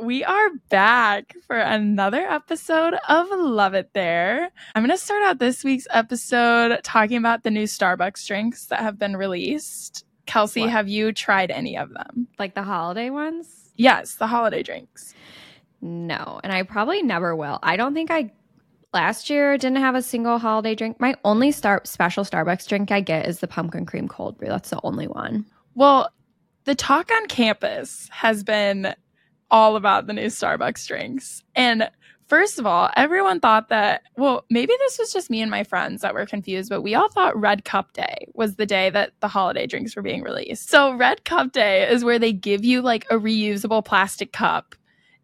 we are back for another episode of Love It There. I'm going to start out this week's episode talking about the new Starbucks drinks that have been released. Kelsey, What? have you tried any of them? Like the holiday ones? Yes, the holiday drinks. No. And I probably never will. I don't think I last year didn't have a single holiday drink. My only star special Starbucks drink I get is the pumpkin cream cold brew. That's the only one. Well, the talk on campus has been all about the new Starbucks drinks. And first of all, everyone thought that, well, maybe this was just me and my friends that were confused, but we all thought Red Cup Day was the day that the holiday drinks were being released. So, Red Cup Day is where they give you like a reusable plastic cup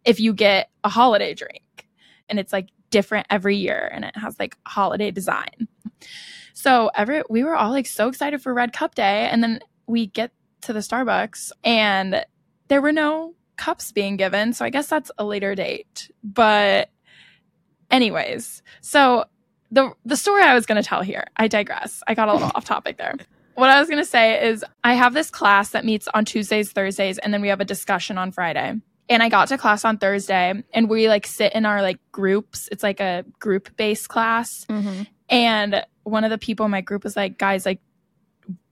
if you get a holiday drink. And it's like different every year and it has like holiday design. So, every we were all like so excited for Red Cup Day and then we get to the Starbucks and there were no cups being given. So I guess that's a later date. But anyways, so the the story I was going to tell here, I digress. I got a little off topic there. What I was going to say is I have this class that meets on Tuesdays, Thursdays, and then we have a discussion on Friday. And I got to class on Thursday and we like sit in our like groups. It's like a group based class. Mm-hmm. And one of the people in my group was like, guys, like,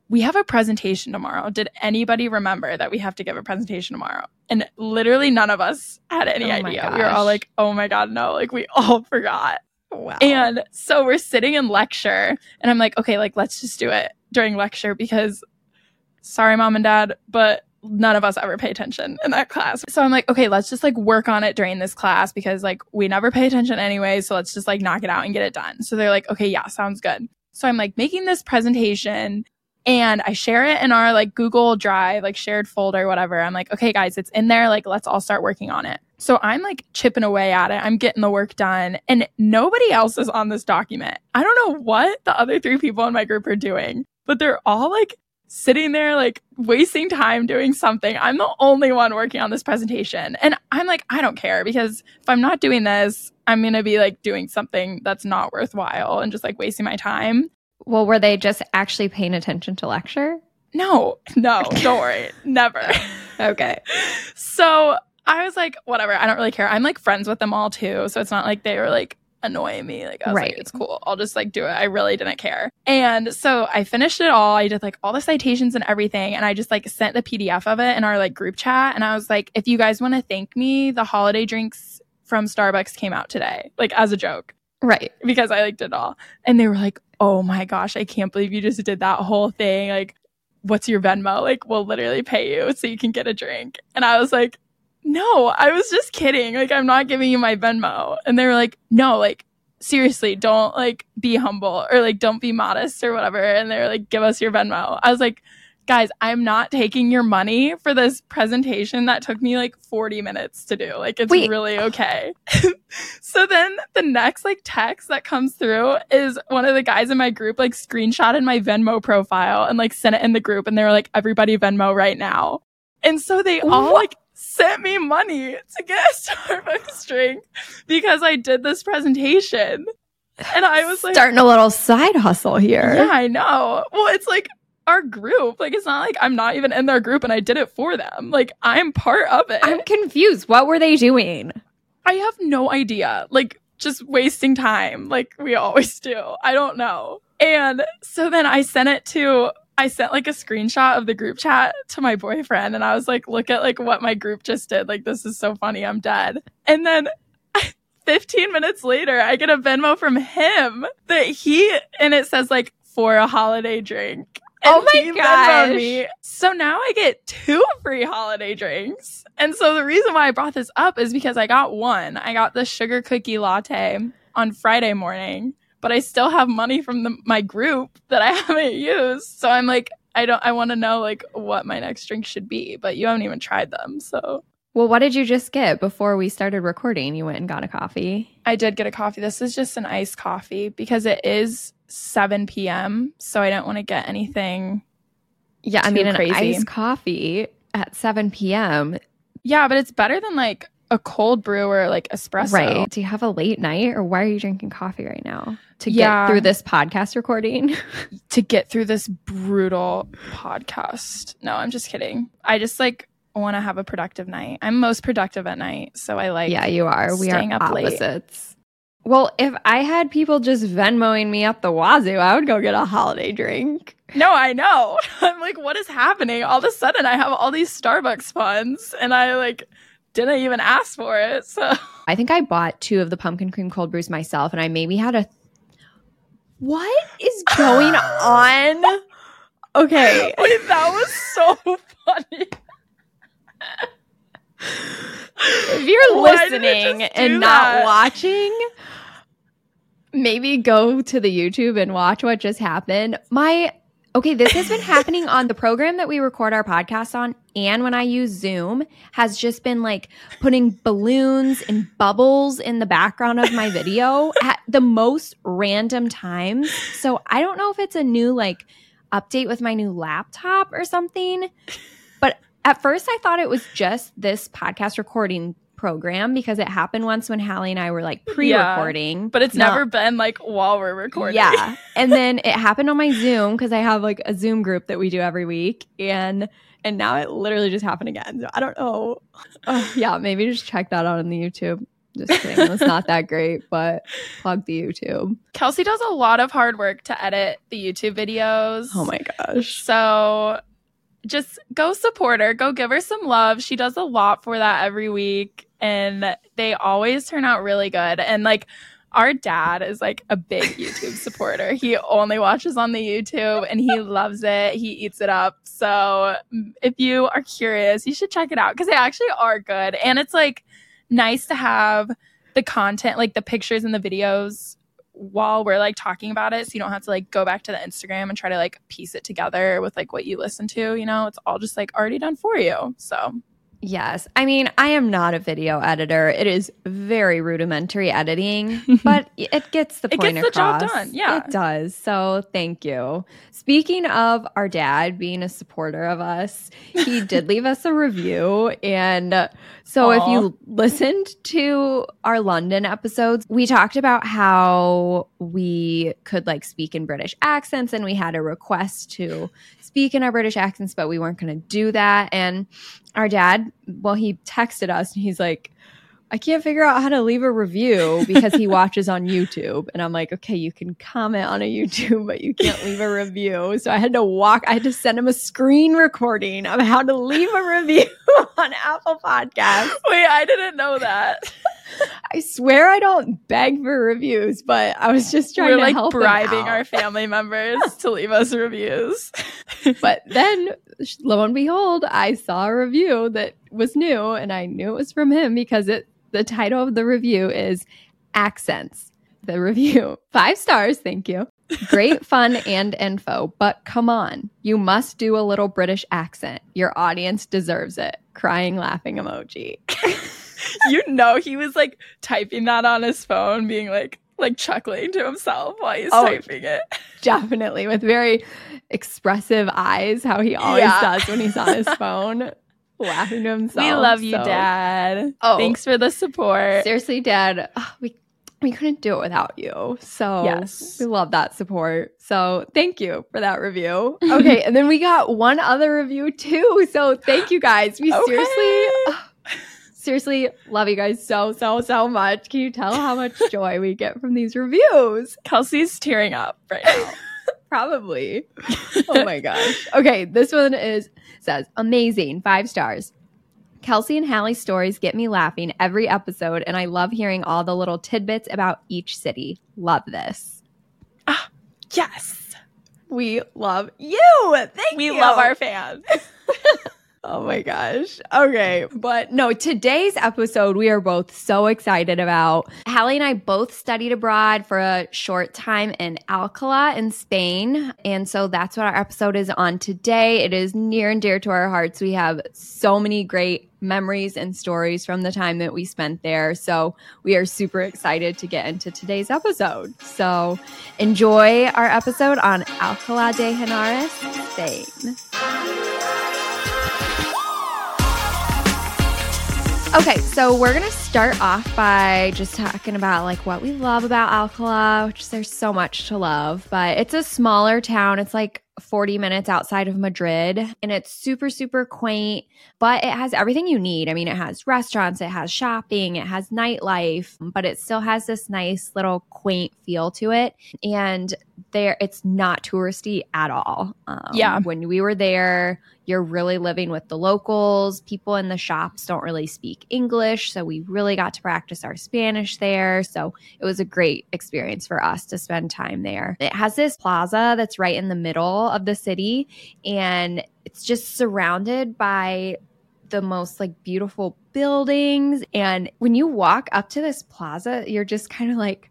we have a presentation tomorrow. Did anybody remember that we have to give a presentation tomorrow? And literally none of us had any Oh idea. We were all like, oh my God, no. Like, we all forgot. Wow. And so we're sitting in lecture, and I'm like, okay, like, let's just do it during lecture because sorry, mom and dad, but none of us ever pay attention in that class. So I'm like, okay, let's just like work on it during this class because like we never pay attention anyway. So let's just like knock it out and get it done. So they're like, okay, yeah, sounds good. So I'm like making this presentation and I share it in our like Google Drive, like shared folder, whatever. I'm like, okay, guys, it's in there. Like, let's all start working on it. So I'm like chipping away at it. I'm getting the work done, and nobody else is on this document. I don't know what the other three people in my group are doing, but they're all like sitting there, like wasting time doing something. I'm the only one working on this presentation. And I'm like, I don't care because if I'm not doing this, I'm going to be like doing something that's not worthwhile and just like wasting my time. Well, were they just actually paying attention to lecture? No, no, don't worry. Never. Okay. So I was like, whatever, I don't really care. I'm like friends with them all too. So it's not like they were like annoying me. Like I was Right. like, it's cool. I'll just like do it. I really didn't care. And so I finished it all. I did like all the citations and everything. And I just like sent the PDF of it in our like group chat. And I was like, if you guys want to thank me, the holiday drinks from Starbucks came out today, like as a joke Right. because I liked it all. And they were like, oh my gosh, I can't believe you just did that whole thing. Like, what's your Venmo? Like, we'll literally pay you so you can get a drink. And I was like, no, I was just kidding. Like, I'm not giving you my Venmo. And they were like, no, like, seriously, don't like be humble or like don't be modest or whatever. And they were like, give us your Venmo. I was like, guys, I'm not taking your money for this presentation that took me like 40 minutes to do. Like, it's Wait. really okay. so then the next like text that comes through is one of the guys in my group like screenshotted my Venmo profile and like sent it in the group. And they were like, everybody Venmo right now. And so they all like sent me money to get a Starbucks drink because I did this presentation. And I was like, Starting a little side hustle here. yeah, I know. Well, it's like our group. Like, it's not like I'm not even in their group and I did it for them. Like, I'm part of it. I'm confused. What were they doing? I have no idea. Like, just wasting time, like we always do. I don't know. And so then I sent it to, I sent like a screenshot of the group chat to my boyfriend and I was like, look at like what my group just did. Like, this is so funny. I'm dead. And then 15 minutes later, I get a Venmo from him that he, and it says like for a holiday drink. Oh my gosh. Me. So now I get two free holiday drinks. And so the reason why I brought this up is because I got one. I got the sugar cookie latte on Friday morning, but I still have money from the, my group that I haven't used. So I'm like, I don't, I want to know like what my next drink should be, but you haven't even tried them. So Well, what did you just get before we started recording? You went and got a coffee. I did get a coffee. This is just an iced coffee because it is 7 p.m. So I don't want to get anything. Yeah, I mean, an iced coffee at 7 p.m. Yeah, but it's better than like a cold brew or like espresso. Right. Do you have a late night or why are you drinking coffee right now? To Yeah. get through this podcast recording? To get through this brutal podcast. No, I'm just kidding. I just like want to have a productive night. I'm most productive at night, so I like yeah, you are. We are staying up late. Well, if I had people just Venmoing me up the wazoo, I would go get a holiday drink. No, I know. I'm like, what is happening? All of a sudden, I have all these Starbucks funds, and I like didn't even ask for it. So I think I bought two of the pumpkin cream cold brews myself, and I maybe had a. What is going on? Okay. Wait, that was so funny. if you're listening and do not watching, maybe go to the YouTube and watch what just happened. My okay, this has been happening on the program that we record our podcast on, and when I use Zoom, has just been like putting balloons and bubbles in the background of my video at the most random times. So I don't know if it's a new like update with my new laptop or something. At first, I thought it was just this podcast recording program because it happened once when Hallie and I were like pre-recording. But it's Not- never been like while we're recording. Yeah. and then it happened on my Zoom because I have like a Zoom group that we do every week. And and now it literally just happened again. So I don't know. Oh, yeah, maybe just check that out on the YouTube. Just kidding. It's not that great, but plug the YouTube. Kelsey does a lot of hard work to edit the YouTube videos. Oh my gosh. So just go support her. Go give her some love. She does a lot for that every week and they always turn out really good. And like our dad is like a big YouTube supporter. He only watches on the YouTube and he loves it. He eats it up. So if you are curious, you should check it out because they actually are good. And it's like nice to have the content, like the pictures and the videos while we're like talking about it so you don't have to like go back to the Instagram and try to like piece it together with like what you listen to, you know? It's all just like already done for you. So, Yes. I mean, I am not a video editor. It is very rudimentary editing, but it gets the point It gets the job done, yeah. It does. So thank you. Speaking of our dad being a supporter of us, he did leave us a review. And so if you listened to our London episodes, we talked about how we could like speak in British accents and we had a request to speak in our British accents, but we weren't going to do that. And our dad, well, he texted us and he's like, I can't figure out how to leave a review because he watches on YouTube. And I'm like, okay, you can comment on a YouTube, but you can't leave a review. So I had to walk, I had to send him a screen recording of how to leave a review on Apple Podcasts. wait, I didn't know that. I swear I don't beg for reviews, but I was just trying We're to like help bribing our family members to leave us reviews. But then, lo and behold, I saw a review that was new, and I knew it was from him because it the title of the review is Accents. The review five stars, thank you. Great fun and info, but come on, you must do a little British accent. Your audience deserves it. Crying, laughing emoji. you know, he was like typing that on his phone, being like, like chuckling to himself while he's Oh, typing it. Definitely with very expressive eyes, how he always Yeah. does when he's on his phone, laughing to himself. we love you, So- Dad. Oh. Thanks for the support. Seriously, Dad, we we couldn't do it without you. So Yes. we love that support. So thank you for that review. Okay, and then we got one other review too. So thank you guys. We Okay. seriously seriously love you guys so so so much. Can you tell how much joy we get from these reviews? Kelsey's tearing up right now. Probably. oh my gosh. Okay, this one is says amazing, five stars. Kelsey and Hallie's stories get me laughing every episode, and I love hearing all the little tidbits about each city. Love this. Ah, yes. We love you. Thank We you. We love our fans. Oh my gosh. Okay. But no, today's episode we are both so excited about. Hallie and I both studied abroad for a short time in Alcala in Spain. And so that's what our episode is on today. It is near and dear to our hearts. We have so many great memories and stories from the time that we spent there. So we are super excited to get into today's episode. So enjoy our episode on Alcala de Henares, Spain. Okay, so we're gonna start off by just talking about like what we love about Alcala, which there's so much to love, but it's a smaller town. It's like 40 minutes outside of Madrid and it's super, super quaint, but it has everything you need. I mean, it has restaurants, it has shopping, it has nightlife, but it still has this nice little quaint feel to it. And there, it's not touristy at all. Um, Yeah. When we were there, you're really living with the locals. People in the shops don't really speak English. So we really got to practice our Spanish there. So it was a great experience for us to spend time there. It has this plaza that's right in the middle of the city and it's just surrounded by the most like beautiful buildings. And when you walk up to this plaza you're just kind of like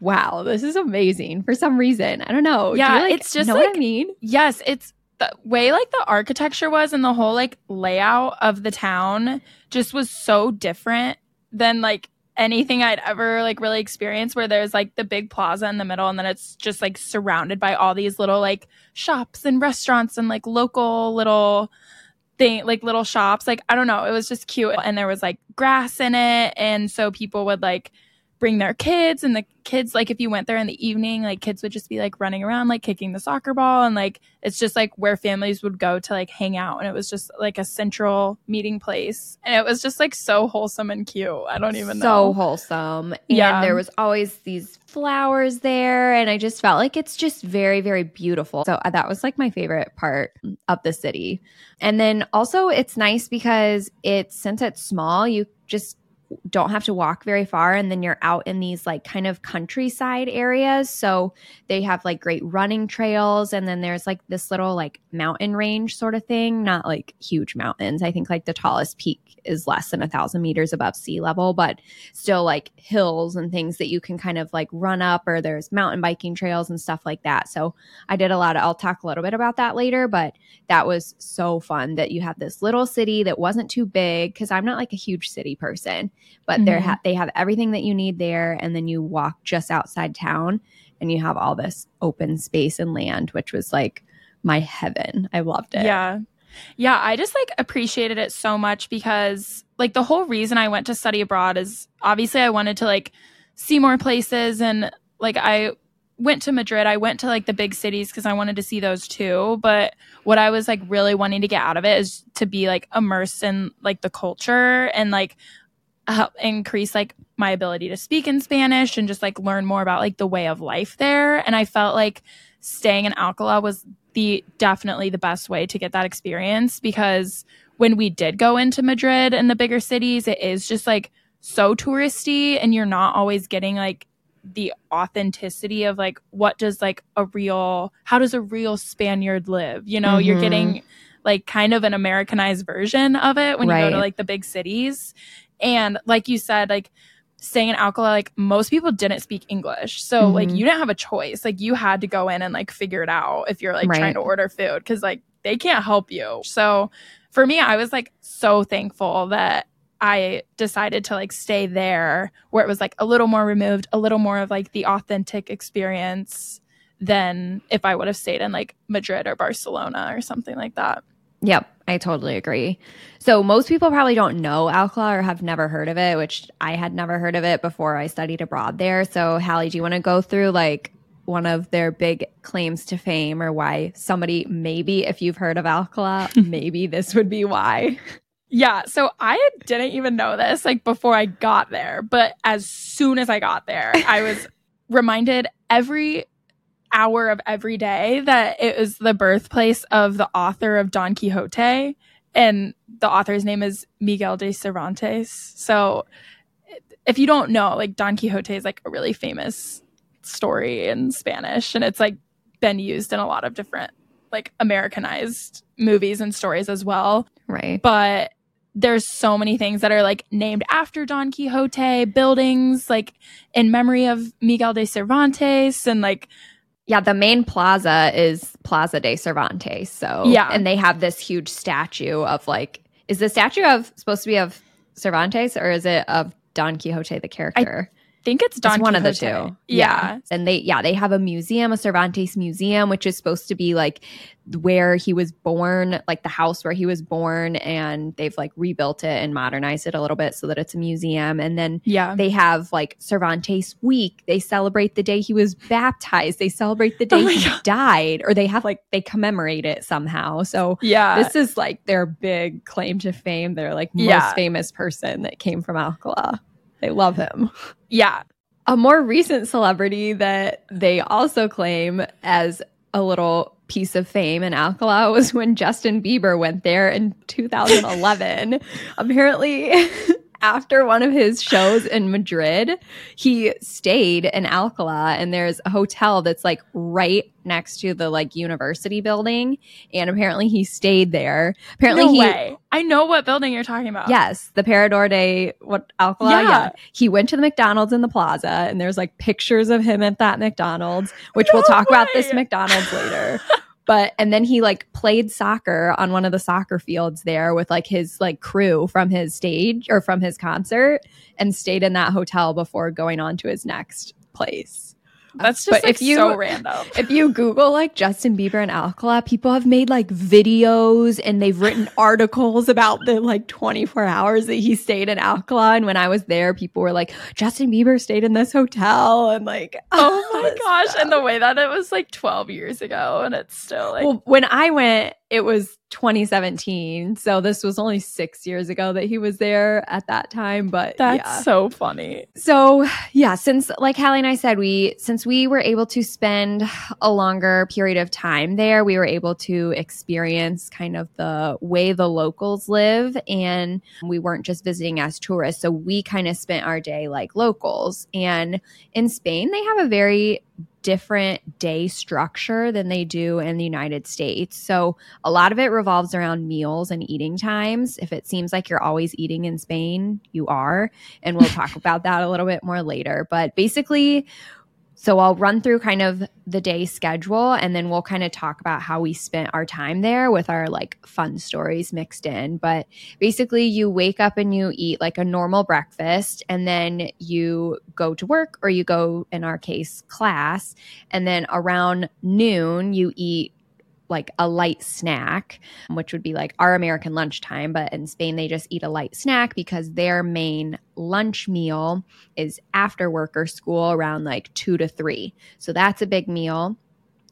wow this is amazing for some reason. I don't know. Do Yeah, you, like, it's just know what like- i mean? Yes, it's the way like the architecture was and the whole like layout of the town just was so different than like anything I'd ever like really experienced where there's like the big plaza in the middle and then it's just like surrounded by all these little like shops and restaurants and like local little thing like little shops. Like I don't know. It was just cute. And there was like grass in it. And so people would like bring their kids and the kids like if you went there in the evening like kids would just be like running around like kicking the soccer ball and like it's just like where families would go to like hang out. And it was just like a central meeting place. And it was just like so wholesome and cute. I don't even know. so know. wholesome. And Yeah. there was always these flowers there. And i just felt like it's just very very beautiful. So uh, that was like my favorite part of the city. And then also it's nice because it's since it's small you just don't have to walk very far and then you're out in these like kind of countryside areas. So they have like great running trails and then there's like this little like mountain range sort of thing not like huge mountains. I think like the tallest peak is less than a thousand meters above sea level but still like hills and things that you can kind of like run up or there's mountain biking trails and stuff like that. So i did a lot of i'll talk a little bit about that later but that was so fun that you have this little city that wasn't too big because i'm not like a huge city person but they're Mhm. ha- they have everything that you need there and then you walk just outside town and you have all this open space and land which was like my heaven. I loved it. Yeah. Yeah i just like appreciated it so much because like the whole reason i went to study abroad is obviously i wanted to like see more places and like i went to madrid. I went to like the big cities because i wanted to see those too but what i was like really wanting to get out of it is to be like immersed in like the culture and like help increase like my ability to speak in spanish and just like learn more about like the way of life there and i felt like staying in alcala was the definitely the best way to get that experience because when we did go into Madrid and the bigger cities, it is just like so touristy and you're not always getting like the authenticity of like what does like a real how does a real Spaniard live? You know, you're Mhm. getting like kind of an Americanized version of it when you go to like the big cities. And like you said, like staying in Alcala, like most people didn't speak English. So like Mhm. you didn't have a choice. Like you had to go in and like figure it out if you're like Right. trying to order food because like they can't help you. So for me, I was like so thankful that I decided to like stay there where it was like a little more removed, a little more of like the authentic experience than if I would have stayed in like Madrid or Barcelona or something like that. Yep, I totally agree. So most people probably don't know Alcala or have never heard of it, which I had never heard of it before I studied abroad there. So Hallie, do you want to go through like one of their big claims to fame or why somebody maybe if you've heard of Alcala, maybe this would be why. Yeah, so I didn't even know this like before I got there, but as soon as I got there, I was reminded every hour of every day that it was the birthplace of the author of Don Quixote and the author's name is Miguel de Cervantes. So if you don't know, like Don Quixote is like a really famous story in Spanish and it's like been used in a lot of different like Americanized movies and stories as well Right. but there's so many things that are like named after Don Quixote, buildings like in memory of Miguel de Cervantes and like Yeah, the main plaza is Plaza de Cervantes. So Yeah. and they have this huge statue of like is the statue of supposed to be of Cervantes or is it of Don Quixote the character? Think it's Don it's one of the two. Yeah. And they yeah, they have a museum, a Cervantes museum, which is supposed to be like where he was born, like the house where he was born, and they've like rebuilt it and modernized it a little bit so that it's a museum. And then Yeah. they have like Cervantes week. They celebrate the day he was baptized. They celebrate the Oh day my he God. died, or they have like they commemorate it somehow. So Yeah. this is like their big claim to fame. They're like most Yeah. famous person that came from Alcala. They love him. yeah. A more recent celebrity that they also claim as a little piece of fame in Alcala was when Justin Bieber went there in 2011. Apparently, after one of his shows in Madrid, he stayed in Alcala and there's a hotel that's like right next to the like university building and apparently he stayed there. Apparently no he way. I know what building you're talking about. Yes, the Parador de what Alcala. Yeah. Yeah. He went to the McDonald's in the plaza and there's like pictures of him at that McDonald's, which we'll No talk about this. McDonald's later. But and then he like played soccer on one of the soccer fields there with like his like crew from his stage or from his concert and stayed in that hotel before going on to his next place. That's just But like if you- so random. If you Google like Justin Bieber and Alcala, people have made like videos and they've written articles about the like 24 hours that he stayed in Alcala. And when I was there, people were like, Justin Bieber stayed in this hotel. And like, Oh my gosh. stuff. And the way that it was like 12 years ago and it's still like well, when I went, it was 2017. So this was only six years ago that he was there at that time. But that's yeah. so funny. So, yeah, since like Hallie and I said, we since we were able to spend a longer period of time there, we were able to experience kind of the way the locals live and we weren't just visiting as tourists. So, we kind of spent our day like locals. And in Spain, they have a very different day structure than they do in the United States. So, a lot of it revolves around meals and eating times. If it seems like you're always eating in Spain, you are and we'll talk about that a little bit more later. But basically, so I'll run through kind of the day schedule and then we'll kind of talk about how we spent our time there with our like fun stories mixed in. But basically, you wake up and you eat like a normal breakfast and then you go to work or you go, in our case, class. And then around noon, you eat like a light snack, which would be like our American lunchtime. But in Spain, they just eat a light snack because their main lunch meal is after work or school around like two to three. So that's a big meal.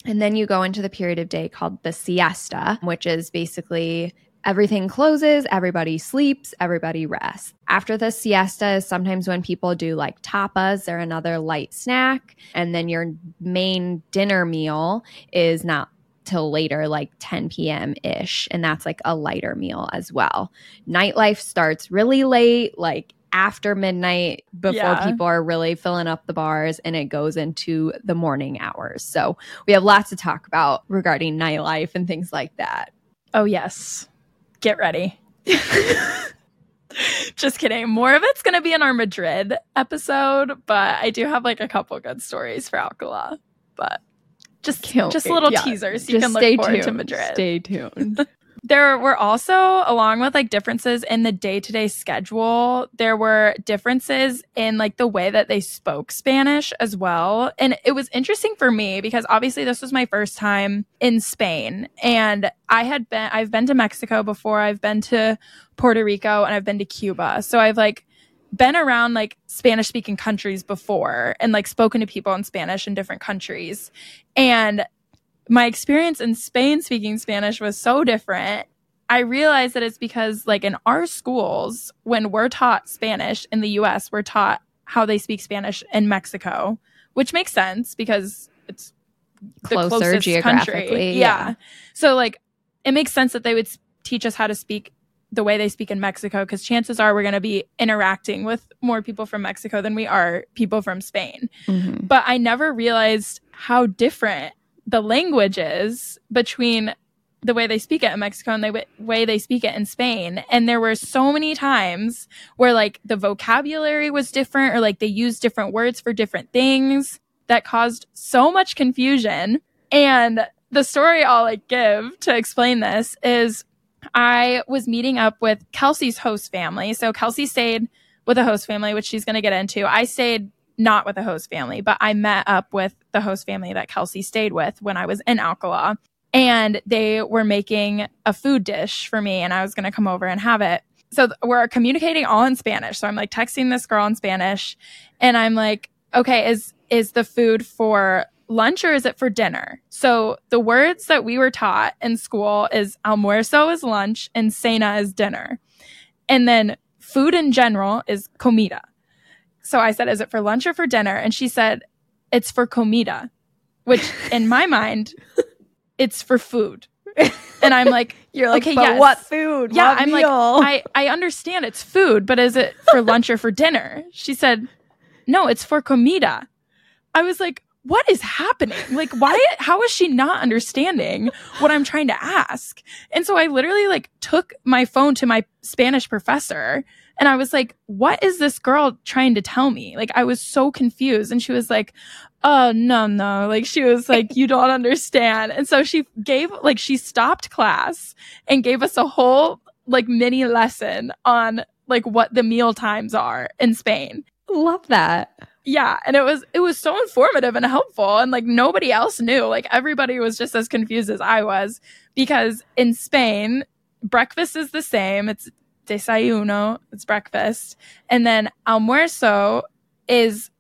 And then you go into the period of day called the siesta, which is basically everything closes, everybody sleeps, everybody rests. After the siesta is sometimes when people do like tapas or another light snack. And then your main dinner meal is not till later, like 10 p.m. ish. And that's like a lighter meal as well. Nightlife starts really late, like after midnight, before Yeah. people are really filling up the bars, and it goes into the morning hours. So we have lots to talk about regarding nightlife and things like that. Oh, yes. Get ready. Just kidding. More of it's going to be in our Madrid episode, but I do have like a couple good stories for Alcala. But just Can't just wait. little Yeah. teasers. You Just can look stay forward tuned. to Madrid. Stay tuned. There were also, along with like differences in the day to day schedule, there were differences in like the way that they spoke Spanish as well. And it was interesting for me because obviously this was my first time in Spain. And I had been, I've been to Mexico before, I've been to Puerto Rico, and I've been to Cuba. So I've like, been around like Spanish speaking countries before and like spoken to people in Spanish in different countries. And my experience in Spain speaking Spanish was so different. I realized that it's because, like, in our schools, when we're taught Spanish in the US, we're taught how they speak Spanish in Mexico, which makes sense because it's Closer geographically, Country. yeah. So, like, it makes sense that they would teach us how to speak the way they speak in Mexico because chances are we're going to be interacting with more people from Mexico than we are people from Spain Mhm. but I never realized how different the language is between the way they speak it in Mexico and the wa- way they speak it in Spain. And there were so many times where like the vocabulary was different or like they used different words for different things that caused so much confusion. And the story I'll like give to explain this is I was meeting up with Kelsey's host family. So Kelsey stayed with a host family, which she's going to get into. I stayed not with a host family, but I met up with the host family that Kelsey stayed with when I was in Alcala. And they were making a food dish for me, and I was going to come over and have it. So we're communicating all in Spanish. So I'm like texting this girl in Spanish, and I'm like, okay, is is the food for lunch or is it for dinner? So the words that we were taught in school is almuerzo is lunch and cena is dinner. And then food in general is comida. So I said, is it for lunch or for dinner? And she said, it's for comida, which in my mind, it's for food. And I'm like, you're like, okay, but yes. what food? Yeah, What I'm meal? like, I, I understand it's food, but is it for lunch or for dinner? She said, no, it's for comida. I was like, what is happening? Like, why, how is she not understanding what I'm trying to ask? And so I literally like took my phone to my Spanish professor and I was like, what is this girl trying to tell me? Like, I was so confused. And she was like, oh, no, no. Like, she was like, you don't understand. And so she gave, like, she stopped class and gave us a whole, like, mini lesson on, like, what the meal times are in Spain. love that. Yeah, and it was it was so informative and helpful and like nobody else knew. Like everybody was just as confused as I was because in Spain, breakfast is the same. It's desayuno, it's breakfast. And then almuerzo is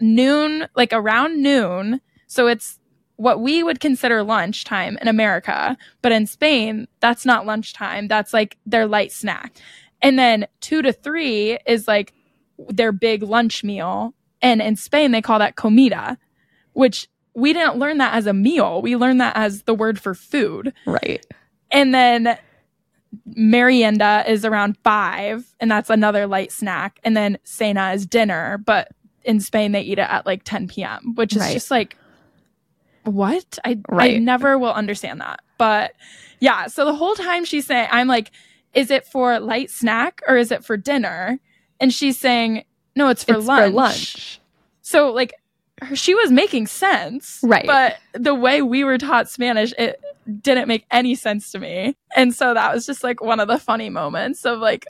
noon, like around noon. So it's what we would consider lunchtime in America, but in Spain, that's not lunchtime. That's like their light snack. And then 2 to 3 is like their big lunch meal and in Spain, they call that comida, which we didn't learn that as a meal. We learned that as the word for food. Right. And then merienda is around five, and that's another light snack. And then cena is dinner, but in Spain, they eat it at like 10 p.m., which is Right. just like, what? I, I never will understand that. But yeah, so the whole time she's saying, I'm like, is it for light snack or is it for dinner? And she's saying, no, it's for It's lunch. for lunch. So like her, she was making sense. Right. But the way we were taught Spanish, it didn't make any sense to me. And so that was just like one of the funny moments of like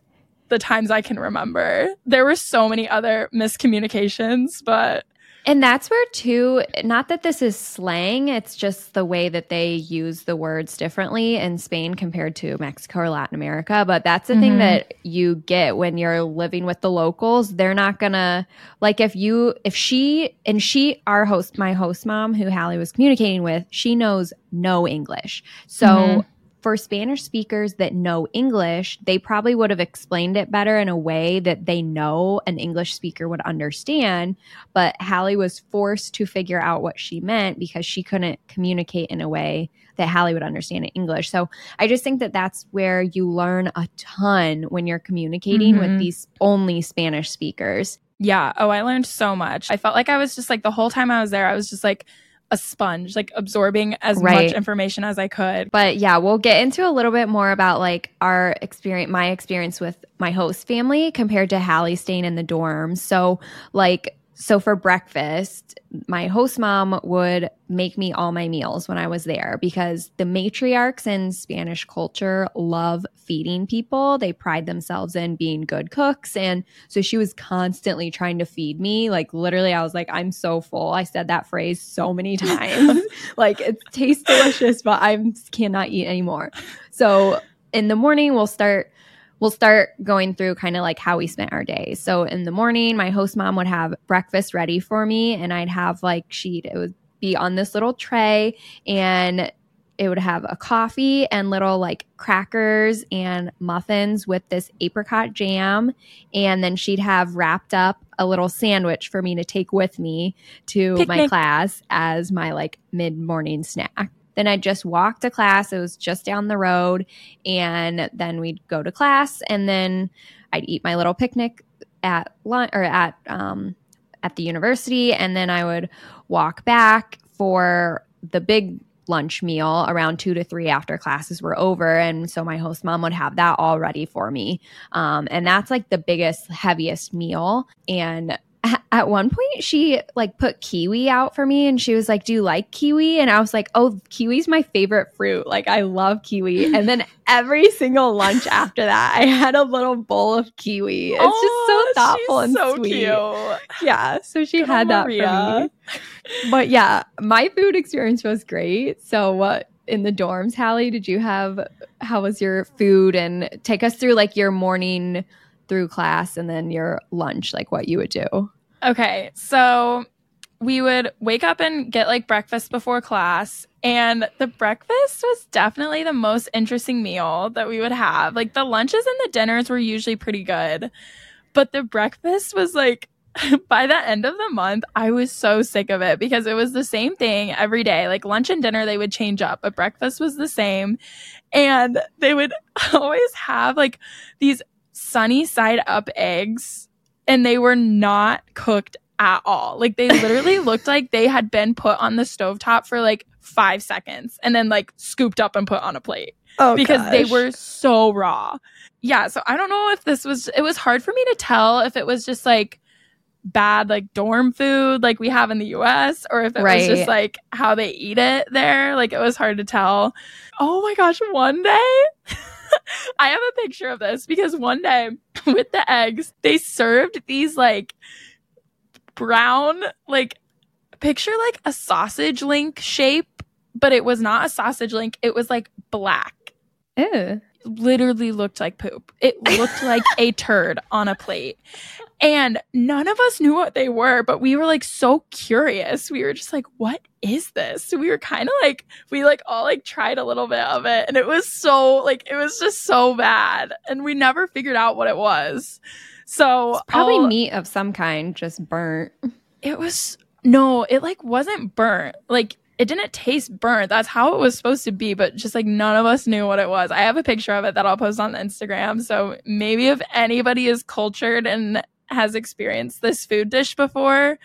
the times I can remember. There were so many other miscommunications, but And that's where, too, not that this is slang, it's just the way that they use the words differently in Spain compared to Mexico or Latin America. But that's the thing Mhm. that you get when you're living with the locals. They're not gonna, like, if you, if she, and she, our host, my host mom, who Hallie was communicating with, she knows no English. So, Mhm. For Spanish speakers that know English, they probably would have explained it better in a way that they know an English speaker would understand. But Hallie was forced to figure out what she meant because she couldn't communicate in a way that Hallie would understand in English. So I just think that that's where you learn a ton when you're communicating Mhm. with these only Spanish speakers. yeah. Oh, I learned so much. I felt like I was just like the whole time I was there, I was just like a sponge, like absorbing as Right. much information as I could. But yeah, we'll get into a little bit more about like our experience, my experience with my host family compared to Hallie staying in the dorms. So, like, so for breakfast, my host mom would make me all my meals when I was there because the matriarchs in Spanish culture love feeding people. They pride themselves in being good cooks. And so she was constantly trying to feed me. Like, literally, I was like, I'm so full. I said that phrase so many times. like, it tastes delicious, but I cannot eat anymore. So, in the morning, we'll start we'll start going through kind of like how we spent our day. So in the morning, my host mom would have breakfast ready for me and I'd have like she'd it would be on this little tray and it would have a coffee and little like crackers and muffins with this apricot jam and then she'd have wrapped up a little sandwich for me to take with me to my class as my like mid-morning snack. Then I'd just walk to class. It was just down the road. And then we'd go to class. And then I'd eat my little picnic at lunch or at um, at the university. And then I would walk back for the big lunch meal around two to three after classes were over. And so my host mom would have that all ready for me. Um, and that's like the biggest heaviest meal. And at one point she like put kiwi out for me and she was like, Do you like kiwi? And I was like, Oh, kiwi's my favorite fruit. Like I love kiwi. And then every single lunch after that, I had a little bowl of kiwi. It's Oh, just so thoughtful and so sweet. cute. Yeah. So she Good had that Maria. for me. But yeah, my food experience was great. So what in the dorms, Hallie, did you have how was your food and take us through like your morning through class and then your lunch, like what you would do. Okay, so we would wake up and get like breakfast before class, and the breakfast was definitely the most interesting meal that we would have. Like the lunches and the dinners were usually pretty good, but the breakfast was like by the end of the month, I was so sick of it because it was the same thing every day. Like lunch and dinner, they would change up, but breakfast was the same. And they would always have like these sunny side up eggs, and they were not cooked at all. Like they literally looked like they had been put on the stovetop for like five seconds and then like scooped up and put on a plate Oh, because they were so raw. Yeah, so I don't know if this was it was hard for me to tell if it was just like bad like dorm food like we have in the US or if it was just like how they eat it there. Like it was hard to tell. Oh my gosh, one day I have a picture of this because one day with the eggs, they served these like brown like picture like a sausage link shape, but it was not a sausage link. It was like black Ew. literally looked like poop. It looked like a turd on a plate. And none of us knew what they were, but we were like so curious. We were just like, what is this? So we were kind of like, we like all like tried a little bit of it. And it was so like, it was just so bad. And we never figured out what it was. So Probably I'll- meat of some kind, just burnt. it was no, it like wasn't burnt. Like it didn't taste burnt. That's how it was supposed to be, but just like none of us knew what it was. I have a picture of it that I'll post on Instagram. So maybe if anybody is cultured and has experienced this food dish before,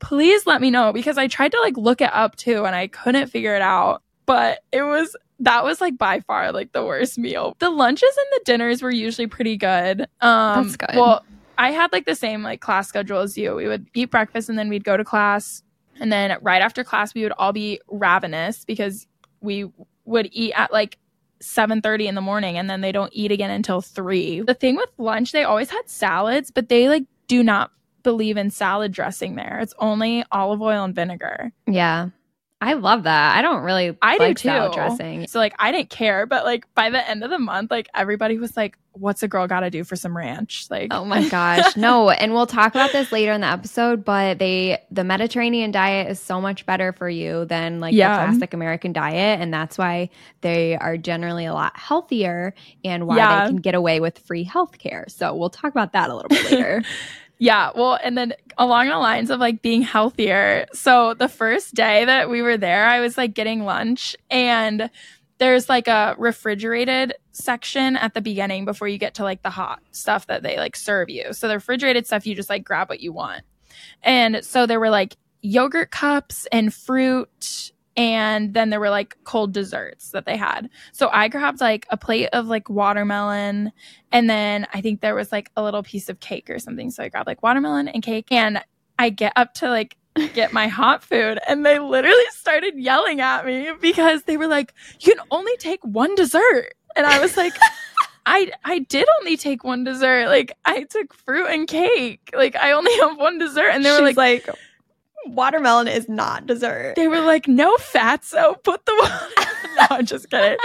please let me know because I tried to like look it up too and I couldn't figure it out. But it was that was like by far like the worst meal. The lunches and the dinners were usually pretty good. Um That's good. Well, I had like the same like class schedule as you. We would eat breakfast and then we'd go to class. And then right after class we would all be ravenous because we would eat at like 7:30 in the morning and then they don't eat again until 3. The thing with lunch they always had salads, but they like do not believe in salad dressing there. It's only olive oil and vinegar. Yeah. I love that. I don't really I do like salad too. dressing. So like I didn't care, but like by the end of the month, like everybody was like, "What's a girl got to do for some ranch?" Like, Oh my gosh. No, and we'll talk about this later in the episode, but they the Mediterranean diet is so much better for you than like Yeah. the classic American diet and that's why they are generally a lot healthier and why Yeah. they can get away with free health care. So we'll talk about that a little bit later. Yeah, well, and then along the lines of like being healthier. So the first day that we were there, I was like getting lunch and there's like a refrigerated section at the beginning before you get to like the hot stuff that they like serve you. So the refrigerated stuff you just like grab what you want. And so there were like yogurt cups and fruit and then there were like cold desserts that they had. So I grabbed like a plate of like watermelon and then I think there was like a little piece of cake or something. So I grabbed like watermelon and cake. And I get up to like get my hot food. And they literally started yelling at me because they were like, you can only take one dessert. And I was like, I I did only take one dessert. Like I took fruit and cake. Like I only have one dessert. And they were like, like watermelon is not dessert. they were like, no fatso, put the water. no, I'm just kidding.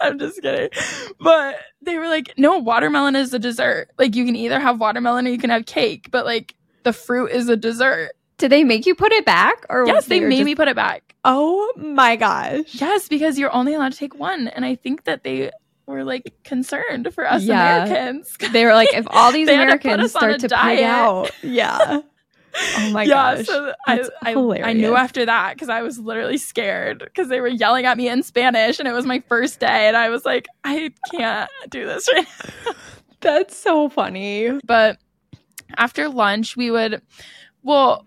I'm just kidding. But they were like, no, watermelon is a dessert. Like you can either have watermelon or you can have cake, but like the fruit is a dessert. Did they make you put it back or Yes, they were made just- me put it back. Oh my gosh. Yes, because you're only allowed to take one. And I think that they were like concerned for us Yeah. Americans. They were like, if all these They had to put Americans us on a start to diet. pig out. Yeah. Oh my yeah, gosh. so I, I, I knew after that because I was literally scared because they were yelling at me in Spanish and it was my first day and I was like, I can't do this right now. That's so funny. But after lunch, we would, well,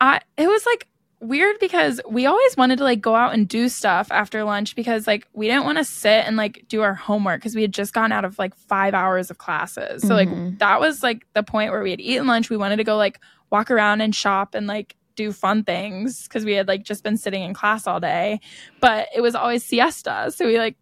I it was like weird because we always wanted to like go out and do stuff after lunch because like we didn't want to sit and like do our homework because we had just gone out of like five hours of classes. So Mhm. like that was like the point where we had eaten lunch. We wanted to go like walk around and shop and like do fun things because we had like just been sitting in class all day. But it was always siesta. So we like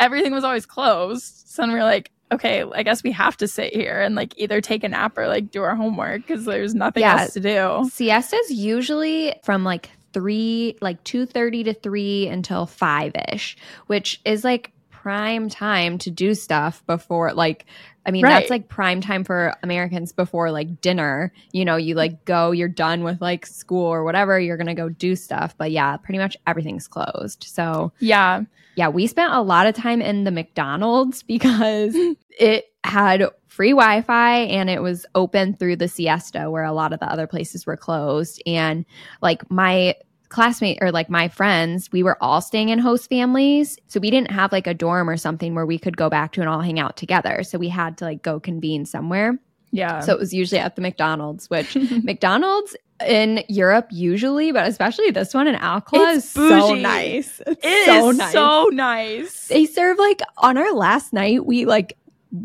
everything was always closed. So then we were like, okay, I guess we have to sit here and like either take a nap or like do our homework because there's nothing Yeah. else to do. Siestas usually from like three, like two thirty to three until five ish, which is like prime time to do stuff before like I mean Right. that's like prime time for Americans before like dinner. You know, you like go, you're done with like school or whatever, you're gonna go do stuff. But yeah, pretty much everything's closed. So Yeah. yeah, we spent a lot of time in the McDonald's because it had free Wi Fi and it was open through the siesta where a lot of the other places were closed. And like my classmate or like my friends, we were all staying in host families. So we didn't have like a dorm or something where we could go back to and all hang out together. So we had to like go convene somewhere. Yeah. So it was usually at the McDonald's, which McDonald's in Europe usually, but especially this one in Alcala It's is so nice. It's It so is nice so nice. they serve like on our last night we like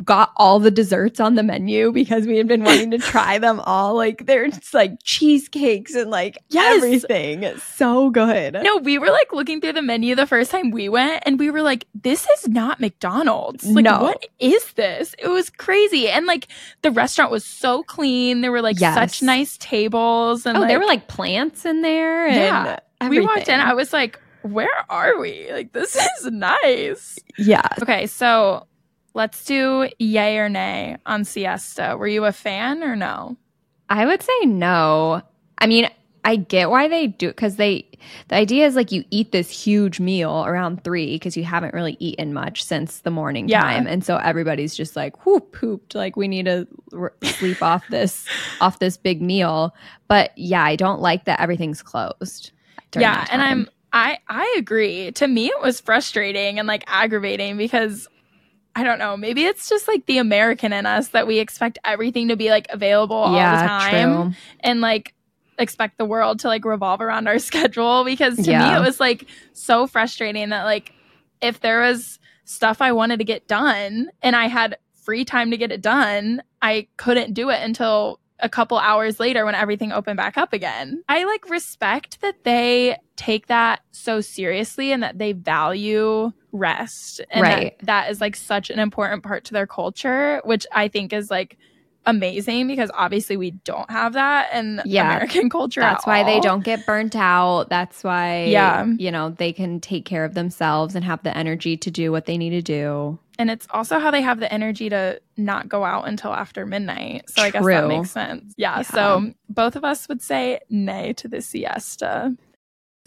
got all the desserts on the menu because we had been wanting to try them all like there's like cheesecakes and like Yes. everything it's so good no, we were like looking through the menu the first time we went and we were like, this is not McDonald's. Like, No. what is this? It was crazy. And like the restaurant was so clean. There were like Yes. such nice tables. And oh like, there were like plants in there and Yeah. we walked in. I was like, where are we? Like, this is nice. yeah Okay, so let's do yay or nay on siesta. Were you a fan or no? i would say no i mean i get why they do it because they the idea is like you eat this huge meal around three because you haven't really eaten much since the morning Yeah. time and so everybody's just like whoop pooped like we need to r- sleep off this off this big meal but yeah i don't like that everything's closed yeah and i'm i i agree to me it was frustrating and like aggravating because i don't know maybe it's just like the american in us that we expect everything to be like available all the time true. and like expect the world to like revolve around our schedule because to me it was like so frustrating that like if there was stuff I wanted to get done and I had free time to get it done, I couldn't do it until a couple hours later when everything opened back up again. I like respect that they take that so seriously and that they value rest and that- that is like such an important part to their culture, which I think is like amazing because obviously we don't have that in Yeah. American culture. That's at why they don't get burnt out. That's why, Yeah. you know, they can take care of themselves and have the energy to do what they need to do. And it's also how they have the energy to not go out until after midnight. So I guess that makes sense. Yeah, Yeah. So both of us would say nay to the siesta.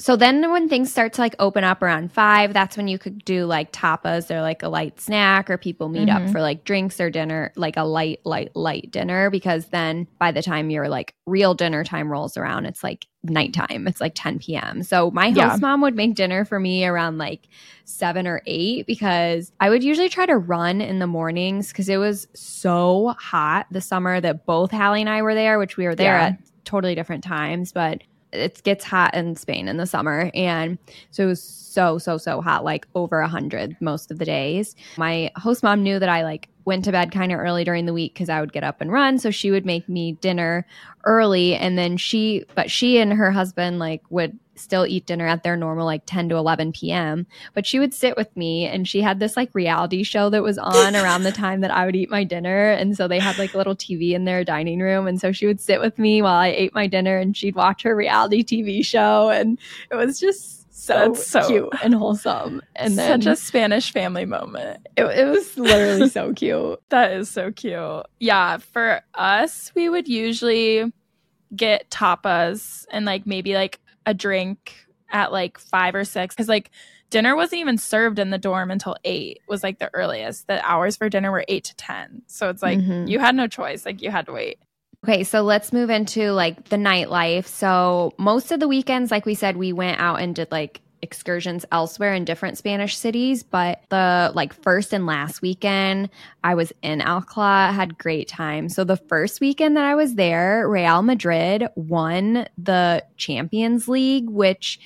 So then when things start to like open up around five, that's when you could do like tapas or like a light snack or people meet up Mhm. for like drinks or dinner, like a light, light, light dinner. Because then by the time your like real dinner time rolls around, it's like nighttime. It's like 10 p.m. So my host Yeah. mom would make dinner for me around like seven or eight because I would usually try to run in the mornings because it was so hot the summer that both Hallie and I were there, which we were there Yeah. at totally different times, but it gets hot in Spain in the summer. And so it was so, so, so hot, like over a hundred most of the days. My host mom knew that I like went to bed kind of early during the week because I would get up and run. So she would make me dinner early. And then she, but she and her husband like would still eat dinner at their normal like 10 to 11 p.m. But she would sit with me and she had this like reality show that was on around the time that I would eat my dinner. And so they had like a little TV in their dining room. And so she would sit with me while I ate my dinner and she'd watch her reality TV show. And it was just so, That's so- cute and wholesome. And then Such a Spanish family moment. it, it was literally so cute. That is so cute. Yeah, for us, we would usually get tapas and like maybe like a drink at like five or six because like dinner wasn't even served in the dorm until eight was like the earliest. The hours for dinner were eight to ten. So it's like Mhm. you had no choice. Like you had to wait. Okay, so let's move into like the nightlife. So most of the weekends, like we said, we went out and did like excursions elsewhere in different Spanish cities, but the like first and last weekend I was in Alcala, had great time. So the first weekend that I was there, Real Madrid won the Champions League, which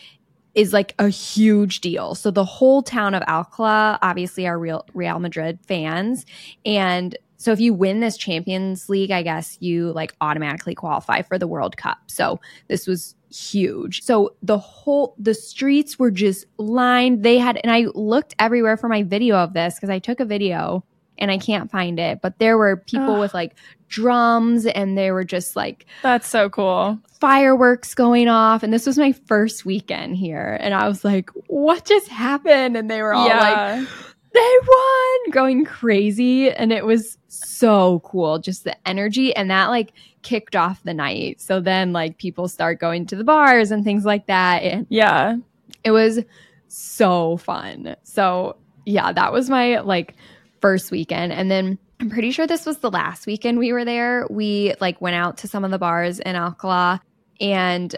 is like a huge deal. So the whole town of Alcala obviously are real Real Madrid fans and so if you win this Champions League, I guess you like automatically qualify for the World Cup. So this was huge. So the whole the streets were just lined. They had and I looked everywhere for my video of this because I took a video and I can't find it, but there were people Ugh. with like drums and they were just like That's so cool. fireworks going off and this was my first weekend here and I was like, "What just happened?" and they were all like yeah. They won! Going crazy and it was so cool just the energy and that like kicked off the night. So then like people start going to the bars and things like that and yeah. it was so fun. So yeah that was my like first weekend and then i'm pretty sure this was the last weekend we were there. We like went out to some of the bars in alcala and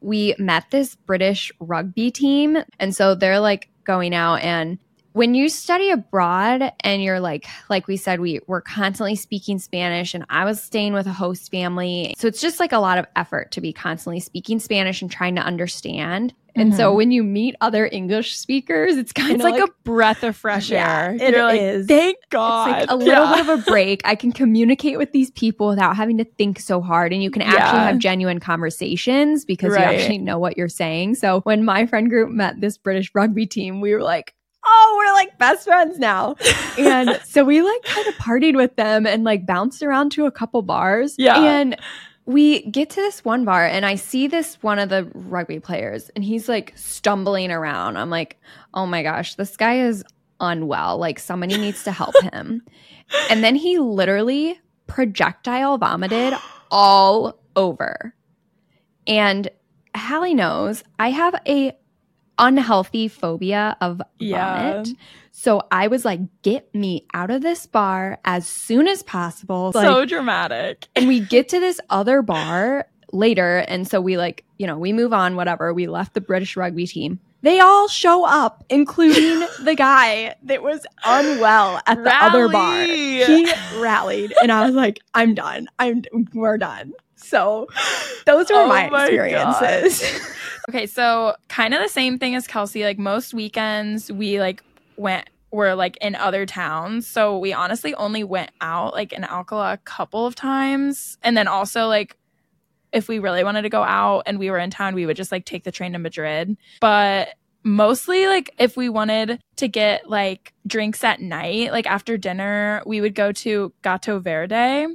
we met this british rugby team and so they're like going out and when you study abroad and you're like like we said we were constantly speaking spanish and i was staying with a host family so it's just like a lot of effort to be constantly speaking spanish and trying to understand and so Mhm. when you meet other english speakers it's kind It's of like, a breath of fresh Yeah, air. it You're like, is. Thank it's God. like a little Yeah. bit of a break. I can communicate with these people without having to think so hard, and you can actually Yeah. have genuine conversations because you actually know what you're saying. So when my friend group met this British rugby team, we were like, "Oh, we're like best friends now." and so we like kind of partied with them and like bounced around to a couple bars. Yeah. and. We get to this one bar and I see this one of the rugby players and he's like stumbling around. I'm like, oh my gosh, this guy is unwell. Like somebody needs to help him. and then he literally projectile vomited all over. And Hallie knows I have a unhealthy phobia of Yeah. vomit. So I was like, get me out of this bar as soon as possible. so dramatic. and we get to this other bar later. And so we like, you know, we move on, whatever. We left the British rugby team. They all show up, including the guy that was unwell at the other bar. He rallied, and I was like, I'm done. I'm we're done. So those were Oh my, my experiences. Okay, so kind of the same thing as Kelsey. Like most weekends, we like went were like in other towns. So we honestly only went out like in Alcala a couple of times, and then also like if we really wanted to go out and we were in town, we would just like take the train to Madrid. But mostly like if we wanted to get like drinks at night, like after dinner, we would go to Gato Verde,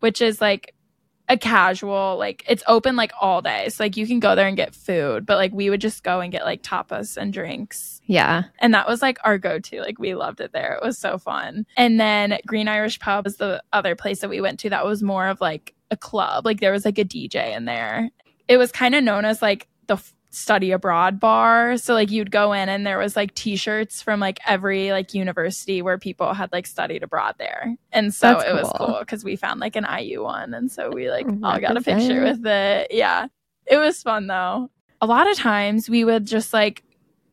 which is like a casual like it's open like all day. So like you can go there and get food but like we would just go and get like tapas and drinks. Yeah. and that was like our go-to. Like we loved it there. It was so fun. And then green irish pub was the other place that we went to that was more of like a club. Like there was like a dj in there. It was kind of known as like the study abroad bar. So like you'd go in and there was like t-shirts from like every like university where people had like studied abroad there. And so That's it was cool. cool because we found like an iu one. And so we like all got a picture with it. Yeah. It was fun though. A lot of times we would just like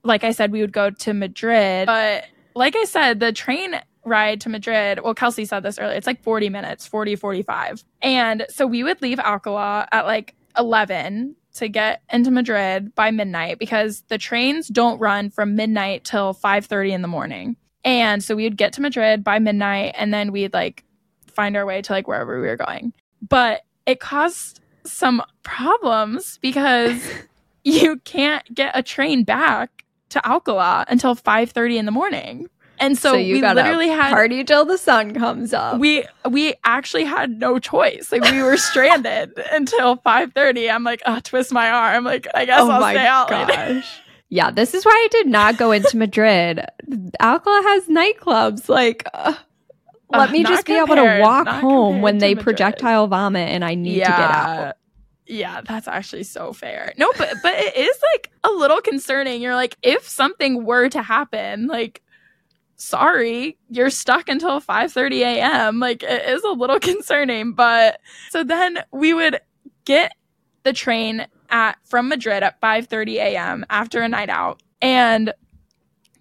like I said, we would go to Madrid. But like I said, the train ride to Madrid, well, Kelsey said this earlier, it's like 40 minutes, 40, 45. And so we would leave Alcala at like 11 to get into Madrid by midnight because the trains don't run from midnight till 5:30 in the morning. And so we would get to Madrid by midnight and then we'd like find our way to like wherever we were going. But it caused some problems because you can't get a train back to Alcala until 5:30 in the morning. And so, you we literally had party till the sun comes up. we we actually had no choice. Like we were stranded until 5:30. I'm like, oh, twist my arm. Like I guess Oh I'll stay out later. Yeah, this is why I did not go into Madrid. Alcala has nightclubs. Like, uh, let Uh, me just be able to walk home when they Madrid. projectile vomit and I need to get out. Yeah, that's actually so fair. No, but but it is like a little concerning. You're like, if something were to happen, like sorry, you're stuck until 5:30 a.m. Like it is a little concerning. But so then we would get the train at from Madrid at 5:30 a.m. after a night out. And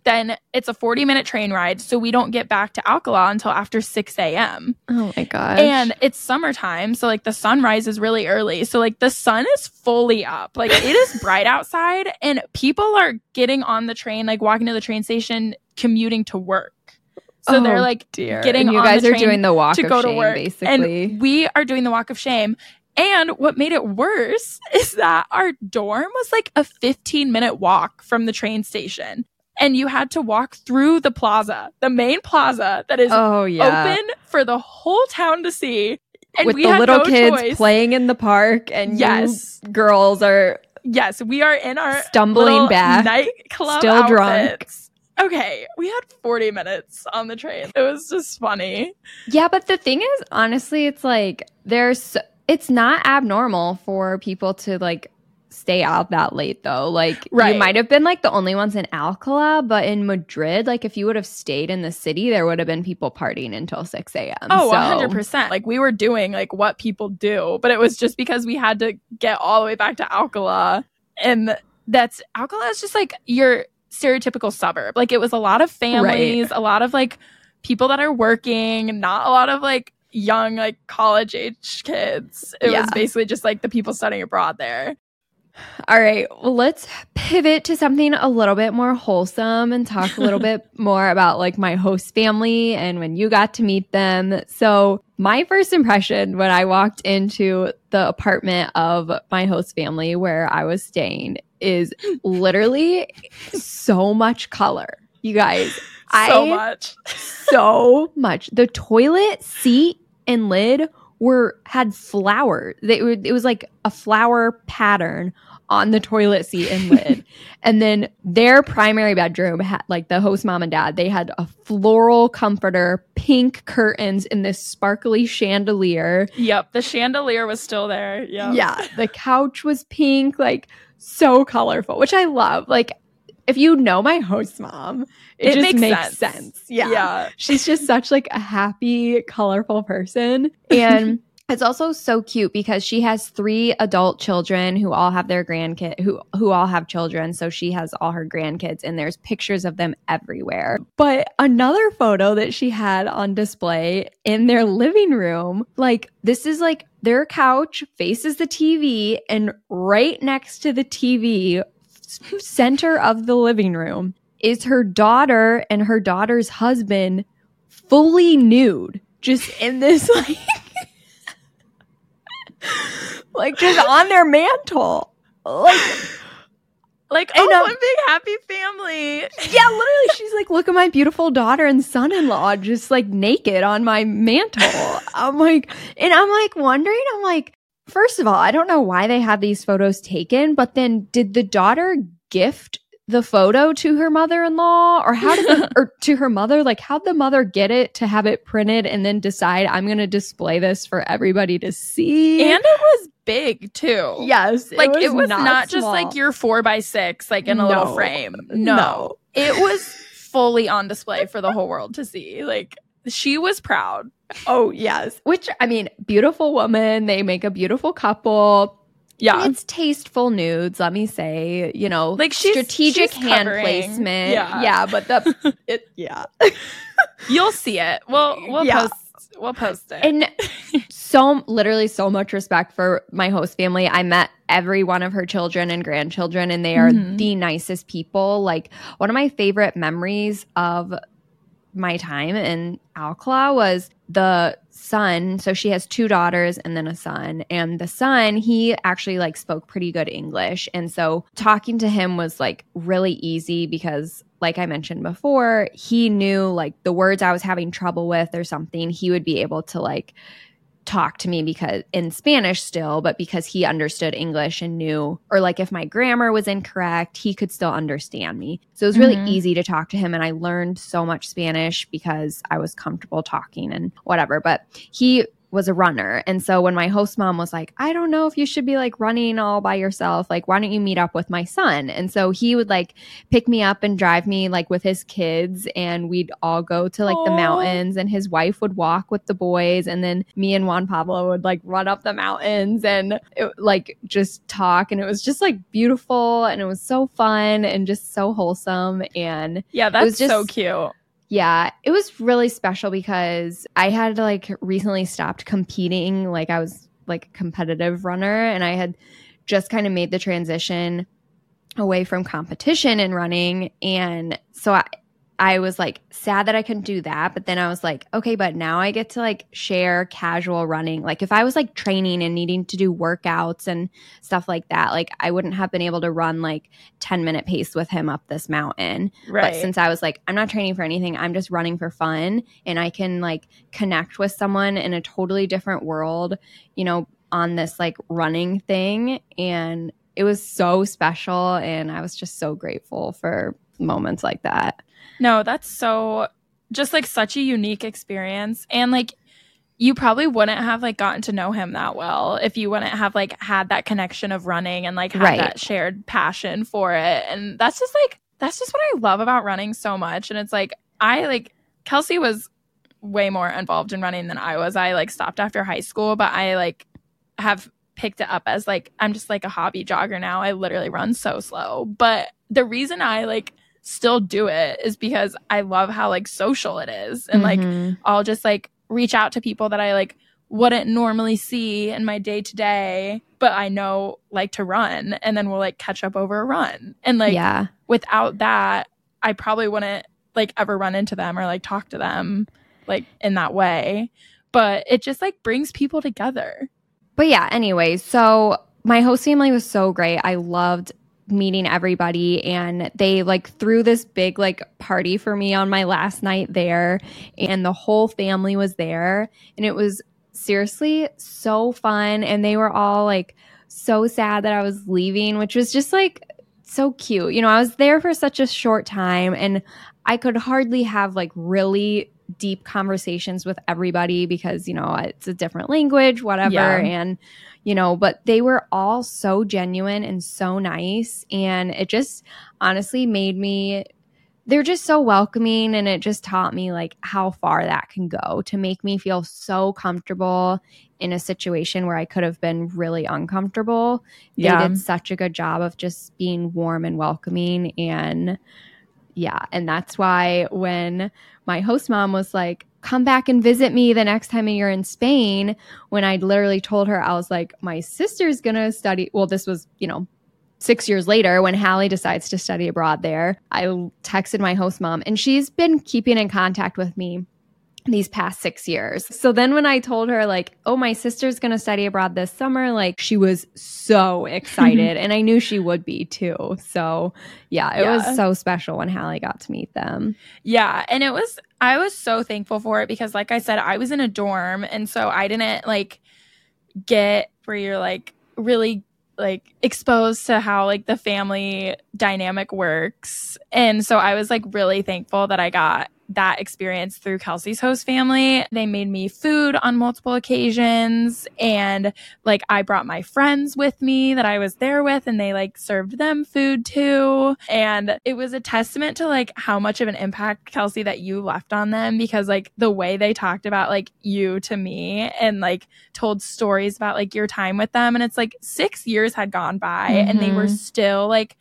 then it's a 40 minute train ride. So we don't get back to Alcala until after 6 a.m. Oh my God. And it's summertime. So like the sunrise is really early. So like the sun is fully up. Like it is bright outside and people are getting on the train, like walking to the train station, commuting to work. So Oh, they're like dear. getting and you guys the are doing the walk to of go to work. basically. And we are doing the walk of shame. And what made it worse is that our dorm was like a 15 minute walk from the train station. And you had to walk through the plaza, the main plaza that is oh yeah. open for the whole town to see. And With we the had little no kids choice. playing in the park and Yes. girls are Yes, we are in our stumbling back. nightclub still drunk. Okay, we had 40 minutes on the train. It was just funny. Yeah, but the thing is, honestly, it's like there's it's not abnormal for people to like stay out that late though. Like Right. you might have been like the only ones in Alcala, but in Madrid, like if you would have stayed in the city, there would have been people partying until six a.m. Oh, so, 100%. Like we were doing like what people do, but it was just because we had to get all the way back to Alcala. And that's Alcala is just like your stereotypical suburb. Like it was a lot of families, a lot of like people that are working, not a lot of like young, like college age kids. It Yeah. was basically just like the people studying abroad there. All right, well, let's pivot to something a little bit more wholesome and talk a little bit more about like my host family and when you got to meet them. So, my first impression when I walked into the apartment of my host family where I was staying is literally so much color. You guys, So I much. so much. The toilet seat and lid were had flowers. They were, it was like a flower pattern on the toilet seat and lid. and then their primary bedroom had like the host mom and dad, they had a floral comforter, pink curtains in this sparkly chandelier. Yep. The chandelier was still there. Yeah. Yeah, the couch was pink, like so colorful, which I love. Like if you know my host mom, it, It just makes makes, sense. sense. Yeah. Yeah. She's just such like a happy, colorful person. And it's also so cute because she has three adult children who all have their grandkid who who all have children. So she has all her grandkids and there's pictures of them everywhere. But another photo that she had on display in their living room, like this is like their couch faces the TV and right next to the TV center of the living room is her daughter and her daughter's husband fully nude just in this like like just on their mantle like Like, And, oh, um, one big happy family. yeah literally she's like look at my beautiful daughter and son-in-law just like naked on my mantle i'm like and i'm like wondering i'm like first of all i don't know why they had these photos taken but then did the daughter gift the photo to her mother-in-law or how did the, or to her mother like how'd the mother get it to have it printed and then decide i'm going to display this for everybody to see And it was big too. yes Like it was, not, just like your four by six, like in a little frame. No. No. It was fully on display for the whole world to see. Like she was proud. Oh, yes. Which, I mean, beautiful woman. They make a beautiful couple. Yeah. It's tasteful nudes, let me say. You know, Like, she's- strategic she's hand covering. placement. Yeah. Yeah. but the, it, yeah. You'll see it. We'll we'll Yeah. post we'll post it. And so, literally, so much respect for my host family. I met every one of her children and grandchildren, and they are Mhm. the nicest people. Like, one of my favorite memories of my time in Alcala was the son. So she has two daughters and then a son. And the son, he actually like spoke pretty good English. And so talking to him was like really easy because like I mentioned before, he knew like the words I was having trouble with or something, he would be able to like talk to me because in Spanish still, but because he understood English and knew, or like if my grammar was incorrect, he could still understand me. So it was really Mhm. easy to talk to him. And I learned so much Spanish because I was comfortable talking and whatever. But he was a runner. And so when my host mom was like, I don't know if you should be like running all by yourself, like, why don't you meet up with my son? And so he would like pick me up and drive me like with his kids, and we'd all go to like the mountains, and his wife would walk with the boys. And then me and Juan Pablo would like run up the mountains and it, like just talk. And it was just like beautiful and it was so fun and just so wholesome. And Yeah, that's was so cute. Yeah, it was really special because I had like recently stopped competing. Like I was like a competitive runner and I had just kind of made the transition away from competition and running. And so I, I was like sad that I couldn't do that. But then I was like, okay, but now I get to like share casual running. Like if I was like training and needing to do workouts and stuff like that, like I wouldn't have been able to run like 10 minute pace with him up this mountain. Right. But since I was like, I'm not training for anything, I'm just running for fun and I can like connect with someone in a totally different world, you know, on this like running thing. And it was so special. And I was just so grateful for moments like that. No, that's so just like such a unique experience. And like you probably wouldn't have like gotten to know him that well if you wouldn't have like had that connection of running and like had Right. that shared passion for it. And that's just like that's just what I love about running so much. And it's like I like Kelsey was way more involved in running than I was. I like stopped after high school, but I like have picked it up as like I'm just like a hobby jogger now. I literally run so slow. But the reason I like still do it is because I love how like social it is. And like Mhm. I'll just like reach out to people that I like wouldn't normally see in my day to day, but I know like to run and then we'll like catch up over a run. And like yeah. without that, I probably wouldn't like ever run into them or like talk to them like in that way. But it just like brings people together. But yeah, anyway, so my host family was so great. I loved meeting everybody and they like threw this big like party for me on my last night there and the whole family was there and it was seriously so fun and they were all like so sad that I was leaving, which was just like so cute. You know, I was there for such a short time and I could hardly have like really deep conversations with everybody because, you know, it's a different language, whatever. Yeah. And, you know, but they were all so genuine and so nice. And it just honestly made me, they're just so welcoming. And it just taught me like how far that can go to make me feel so comfortable in a situation where I could have been really uncomfortable. They Yeah. did such a good job of just being warm and welcoming. And yeah, and that's why when my host mom was like, come back and visit me the next time you're in Spain, when I literally told her, I was like, my sister's gonna study. Well, this was, you know, six years later when Hallie decides to study abroad there. I texted my host mom, and she's been keeping in contact with me these past six years. So then when I told her, like, oh, my sister's going to study abroad this summer, like, she was so excited. and I knew she would be too. So yeah, it Yeah. was so special when Hallie got to meet them. Yeah, and it was I was so thankful for it because like I said I was in a dorm and so I didn't like get where you're like really like exposed to how like the family dynamic works. And so I was like really thankful that I got that experience through Kelsey's host family. They made me food on multiple occasions and like I brought my friends with me that I was there with and they like served them food too. And it was a testament to like how much of an impact Kelsey that you left on them because like the way they talked about like you to me and like told stories about like your time with them and it's like 6 years had gone by and they were Mhm. still like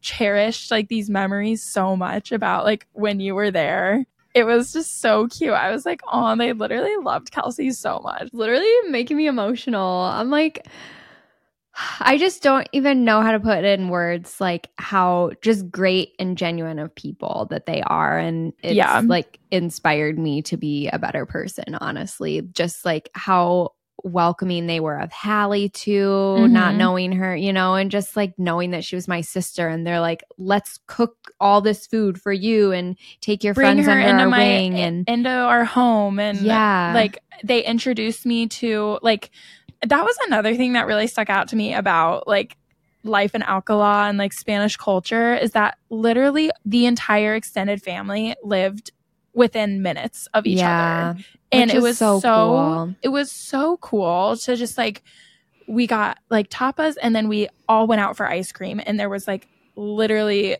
cherished like these memories so much about like when you were there. It was just so cute. I was like, oh, they literally loved Kelsey so much. Literally making me emotional. I'm like, I just don't even know how to put it in words, like how just great and genuine of people that they are. And it's Yeah. like inspired me to be a better person, honestly. Just like how welcoming they were of Hallie too, not Mhm. knowing her, you know, and just like knowing that she was my sister. And they're like, let's cook all this food for you and take your Bring friends under into our my wing. And into our home and yeah, like they introduced me to like that was another thing that really stuck out to me about like life in Alcala and like Spanish culture is that literally the entire extended family lived within minutes of each yeah. other. And it was so so, cool. it was so cool to just like we got like tapas and then we all went out for ice cream and there was like literally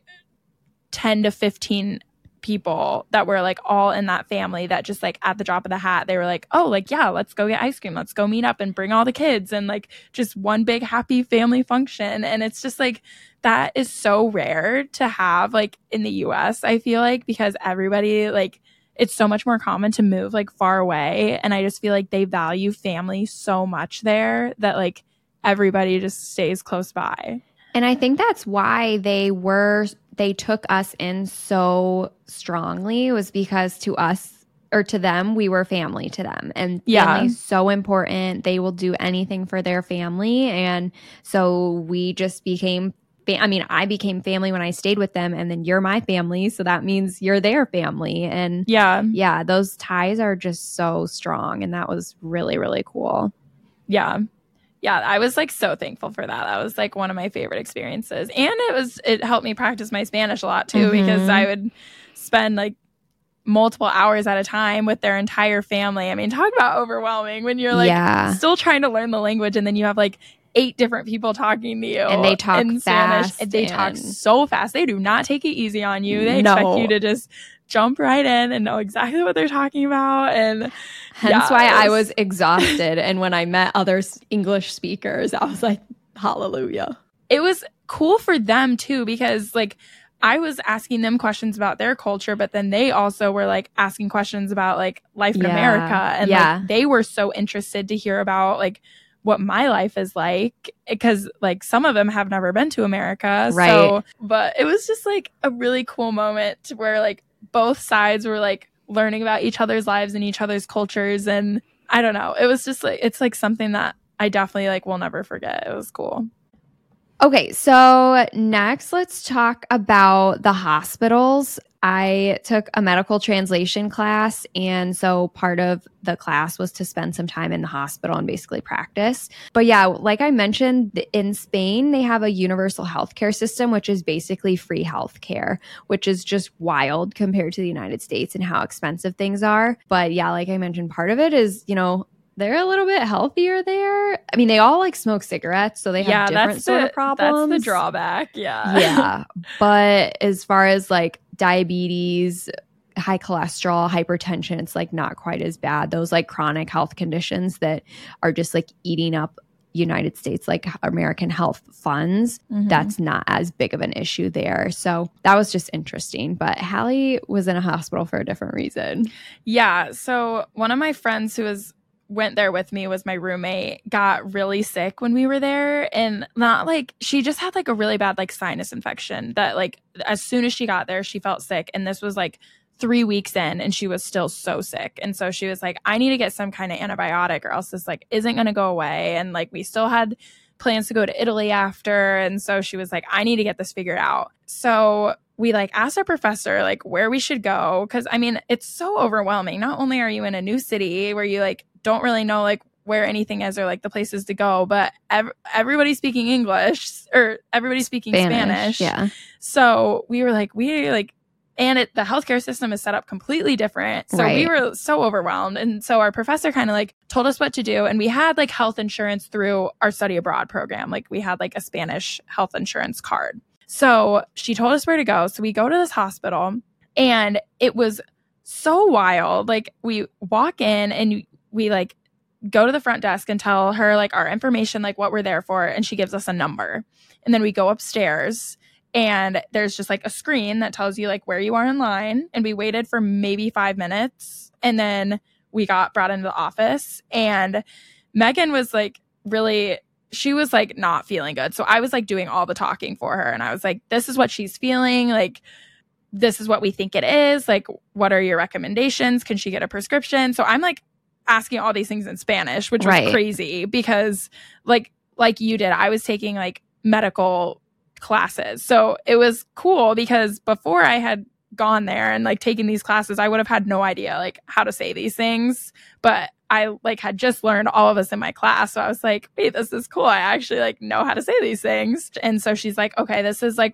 10 to 15 people that were like all in that family that just like at the drop of the hat they were like oh like yeah let's go get ice cream. Let's go meet up and bring all the kids and like just one big happy family function. And it's just like that is so rare to have like in the US I feel like because everybody like it's so much more common to move like far away. And I just feel like they value family so much there that like everybody just stays close by. And I think that's why they were they took us in so strongly was because to us or to them we were family to them. And Yeah. family's so important. They will do anything for their family. And so we just became I mean I became family when I stayed with them and then you're my family. So that means you're their family. And Yeah. yeah those ties are just so strong. And that was really really cool. Yeah. Yeah, I was like so thankful for that. That was like one of my favorite experiences. And it was it helped me practice my Spanish a lot too because Mhm. I would spend like multiple hours at a time with their entire family. I mean, talk about overwhelming when you're like yeah still trying to learn the language and then you have like eight different people talking to you And they talk in Spanish. And they talk so fast. They do not take it easy on you. They expect you to just jump right in and know exactly what they're talking about. And Hence Yeah, why it I was- was exhausted. and when I met other English speakers, I was like, hallelujah. it was cool for them too because like I was asking them questions about their culture, but then they also were like asking questions about like life in Yeah. America. And Yeah. like they were so interested to hear about like what my life is like because like some of them have never been to America. Right. So, but it was just like a really cool moment where like both sides were like learning about each other's lives and each other's cultures. And I don't know. It was just like, it's like something that I definitely like will never forget. It was cool. Okay, so next let's talk about the hospitals. I took a medical translation class, and so part of the class was to spend some time in the hospital and basically practice. But yeah, like I mentioned, in Spain, they have a universal healthcare system, which is basically free healthcare, which is just wild compared to the United States and how expensive things are. But yeah, like I mentioned, part of it is, you know, they're a little bit healthier there. I mean, they all like smoke cigarettes, so they have different sort the, of problems. That's the drawback. Yeah. yeah. But as far as like diabetes, high cholesterol, hypertension, it's like not quite as bad. Those like chronic health conditions that are just like eating up United States like American health funds, Mhm. that's not as big of an issue there. So that was just interesting. But Hallie was in a hospital for a different reason. yeah. So one of my friends who was went there with me was my roommate got really sick when we were there. And not like she just had like a really bad like sinus infection that like as soon as she got there she felt sick. And this was like three weeks in and she was still so sick. And so she was like i need to get some kind of antibiotic or else this like isn't going to go away. And like we still had plans to go to italy after. And so she was like i need to get this figured out. So we like asked our professor like where we should go. Because i mean it's so overwhelming. Not only are you in a new city where you like don't really know like where anything is or like the places to go but ev- everybody's speaking english or everybody's speaking spanish, Yeah. so we were like we like and it the healthcare system is set up completely different. So we were so overwhelmed. And so our professor kind of like told us what to do and we had like health insurance through our study abroad program. Like we had like a spanish health insurance card. So she told us where to go. So we go to this hospital and it was so wild. Like we walk in and we like go to the front desk and tell her like our information like what we're there for and she gives us a number. And then we go upstairs and there's just like a screen that tells you like where you are in line and we waited for maybe five minutes and then we got brought into the office and megan was like really she was like not feeling good. So i was like doing all the talking for her and i was like this is what she's feeling like this is what we think it is like what are your recommendations? Can she get a prescription? So i'm like asking all these things in spanish which was Right. crazy because like like you did i was taking like medical classes so it was cool because before i had gone there and like taking these classes i would have had no idea like how to say these things but i like had just learned all of this in my class so i was like wait this is cool i actually like know how to say these things and so she's like okay this is like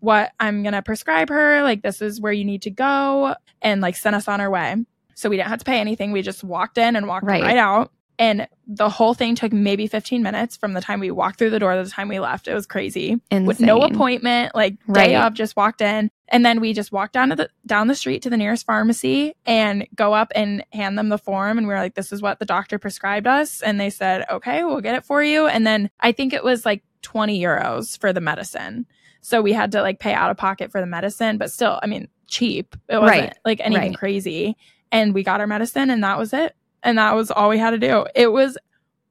what I'm going to prescribe her. Like, this is where you need to go and like send us on our way. So we didn't have to pay anything. We just walked in and walked right, right out. And the whole thing took maybe 15 minutes from the time we walked through the door to the time we left. It was crazy. Insane. With no appointment, like day right. of, just walked in. And then we just walked down to the down the street to the nearest pharmacy and go up and hand them the form. And we were like, this is what the doctor prescribed us. And they said, okay, we'll get it for you. And then I think it was like 20 euros for the medicine. So we had to like pay out of pocket for the medicine, but still, I mean, cheap. It wasn't right. like anything right. crazy. And we got our medicine and that was it and that was all we had to do. It was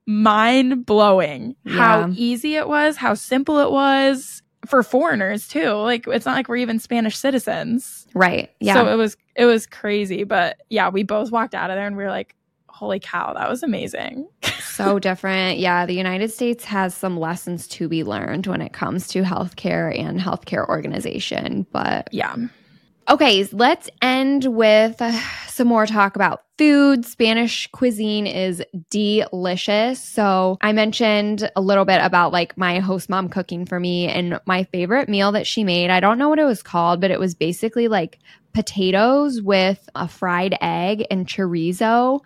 mind blowing yeah. how easy it was, how simple it was for foreigners too. Like it's not like we're even Spanish citizens. Right. Yeah. So it was it was crazy, but yeah, we both walked out of there and we were like, "Holy cow, that was amazing." so different. Yeah, the United States has some lessons to be learned when it comes to healthcare and healthcare organization, but yeah. Okay, let's end with uh, some more talk about food. Spanish cuisine is delicious. So, I mentioned a little bit about like my host mom cooking for me and my favorite meal that she made. I don't know what it was called, but it was basically like potatoes with a fried egg and chorizo.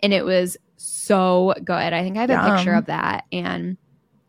And it was so good. I think I have Yum. a picture of that. And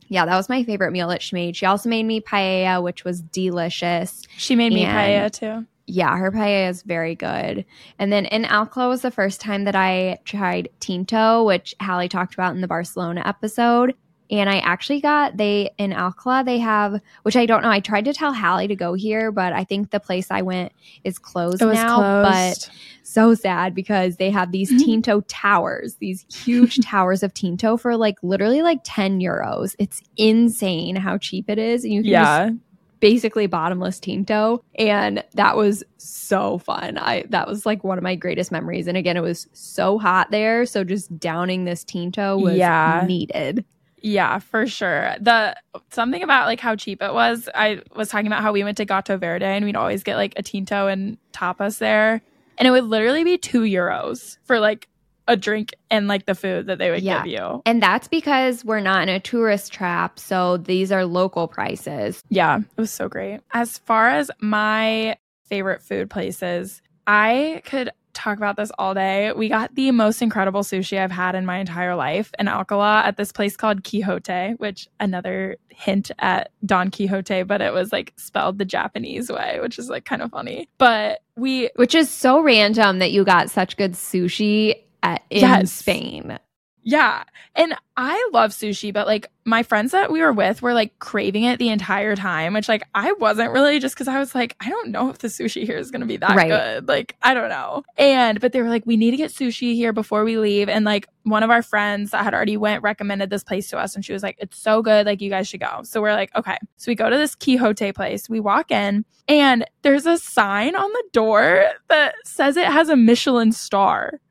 yeah, that was my favorite meal that she made. She also made me paella, which was delicious. She made me paella too yeah, her paella is very good. And then in Alcalá was the first time that I tried Tinto, which Hallie talked about in the Barcelona episode. And I actually got they in Alcalá they have which I don't know. I tried to tell Hallie to go here, but I think the place I went is closed now. Closed. But so sad because they have these. Tinto towers, these huge towers of Tinto for like literally like 10 euros. It's insane how cheap it is. And you can yeah. just basically bottomless tinto and that was so fun i that was like one of my greatest memories and again it was so hot there so just downing this tinto was yeah. needed yeah, for sure. The something about like how cheap it was. I was talking about how we went to Gato Verde and we'd always get like a tinto and tapas there, and it would literally be two euros for like a drink and like the food that they would yeah. give you. And that's because we're not in a tourist trap. So these are local prices. Yeah, it was so great. As far as my favorite food places, I could talk about this all day. We got the most incredible sushi I've had in my entire life in Alcalá at this place called Kijote, which another hint at Don Quixote, but it was like spelled the Japanese way, which is like kind of funny. But we Which is so random that you got such good sushi at, in yes. Spain. Yeah. And I love sushi, but like my friends that we were with were like craving it the entire time, which like I wasn't really just because I was like, I don't know if the sushi here is going to be that right. good. Like, I don't know. And, but they were like, we need to get sushi here before we leave. And like one of our friends that had already went recommended this place to us and she was like, it's so good. Like, you guys should go. So we're like, okay. So we go to this Kijote place. We walk in and there's a sign on the door that says it has a Michelin star.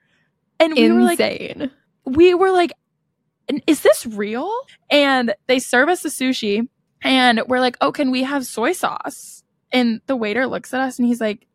And we Insane. were like, we were like, is this real? And they serve us the sushi and we're like, oh, can we have soy sauce? And the waiter looks at us and he's like,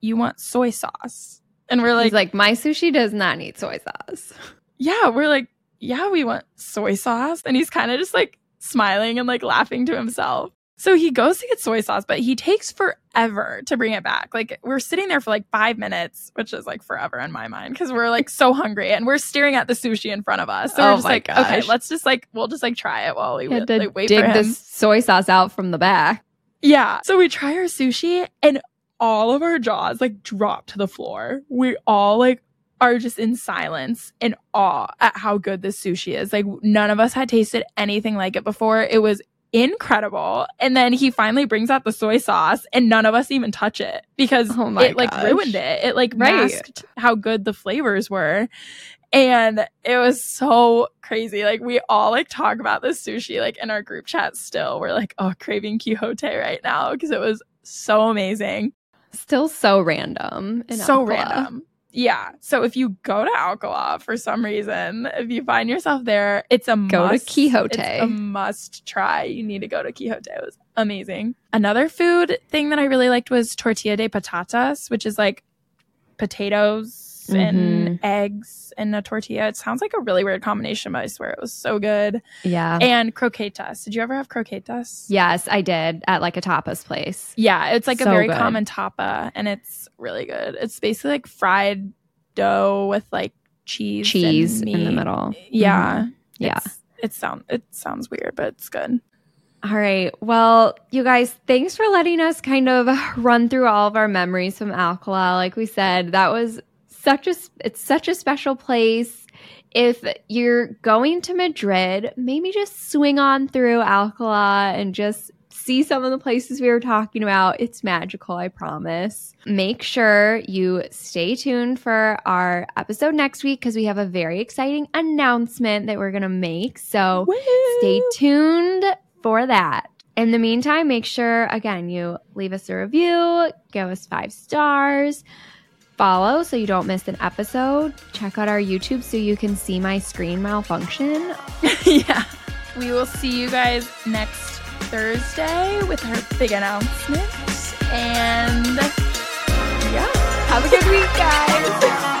you want soy sauce? And we're like, he's like, my sushi does not need soy sauce. Yeah. We're like, yeah, we want soy sauce. And he's kind of just like smiling and like laughing to himself. So he goes to get soy sauce, but he takes forever to bring it back. Like we're sitting there for like five minutes, which is like forever in my mind because we're like so hungry and we're staring at the sushi in front of us. So oh we're just like, gosh. okay, let's just like we'll just like try it while we wait, like, wait dig for him. the soy sauce out from the back. Yeah. So we try our sushi and all of our jaws like drop to the floor. We all like are just in silence in awe at how good this sushi is. Like none of us had tasted anything like it before. It was incredible. And then he finally brings out the soy sauce and none of us even touch it because oh it like gosh. ruined it. It like right. masked how good the flavors were. And it was so crazy. Like we all like talk about this sushi like in our group chat still. We're like, oh, craving Kijote right now because it was so amazing. Still so random. so random. Yeah. So if you go to Alcalá for some reason, if you find yourself there, it's a go must, to Kijote. It's a must try. You need to go to Kijote. It was amazing. Another food thing that I really liked was tortilla de patatas, which is like potatoes and eggs and a tortilla. It sounds like a really weird combination, but I swear it was so good. Yeah. And croquetas. Did you ever have croquetas? yes, I did at like a tapas place. Yeah, it's like a very good. common tapa, and it's really good. It's basically like fried dough with like cheese, Cheese in the middle. Yeah, Mhm. Yeah. It's, it sound it sounds weird, but it's good. All right. Well, you guys, thanks for letting us kind of run through all of our memories from Alcala. Like we said, that was such a it's such a special place. If you're going to Madrid, maybe just swing on through Alcala and just see some of the places we were talking about. It's magical, I promise. Make sure you stay tuned for our episode next week because we have a very exciting announcement that we're going to make. So, stay tuned for that. In the meantime, make sure again you leave us a review, give us five stars, follow so you don't miss an episode. Check out our YouTube so you can see my screen malfunction. yeah. We will see you guys next Thursday with our big announcement. And yeah, Have a good week, guys.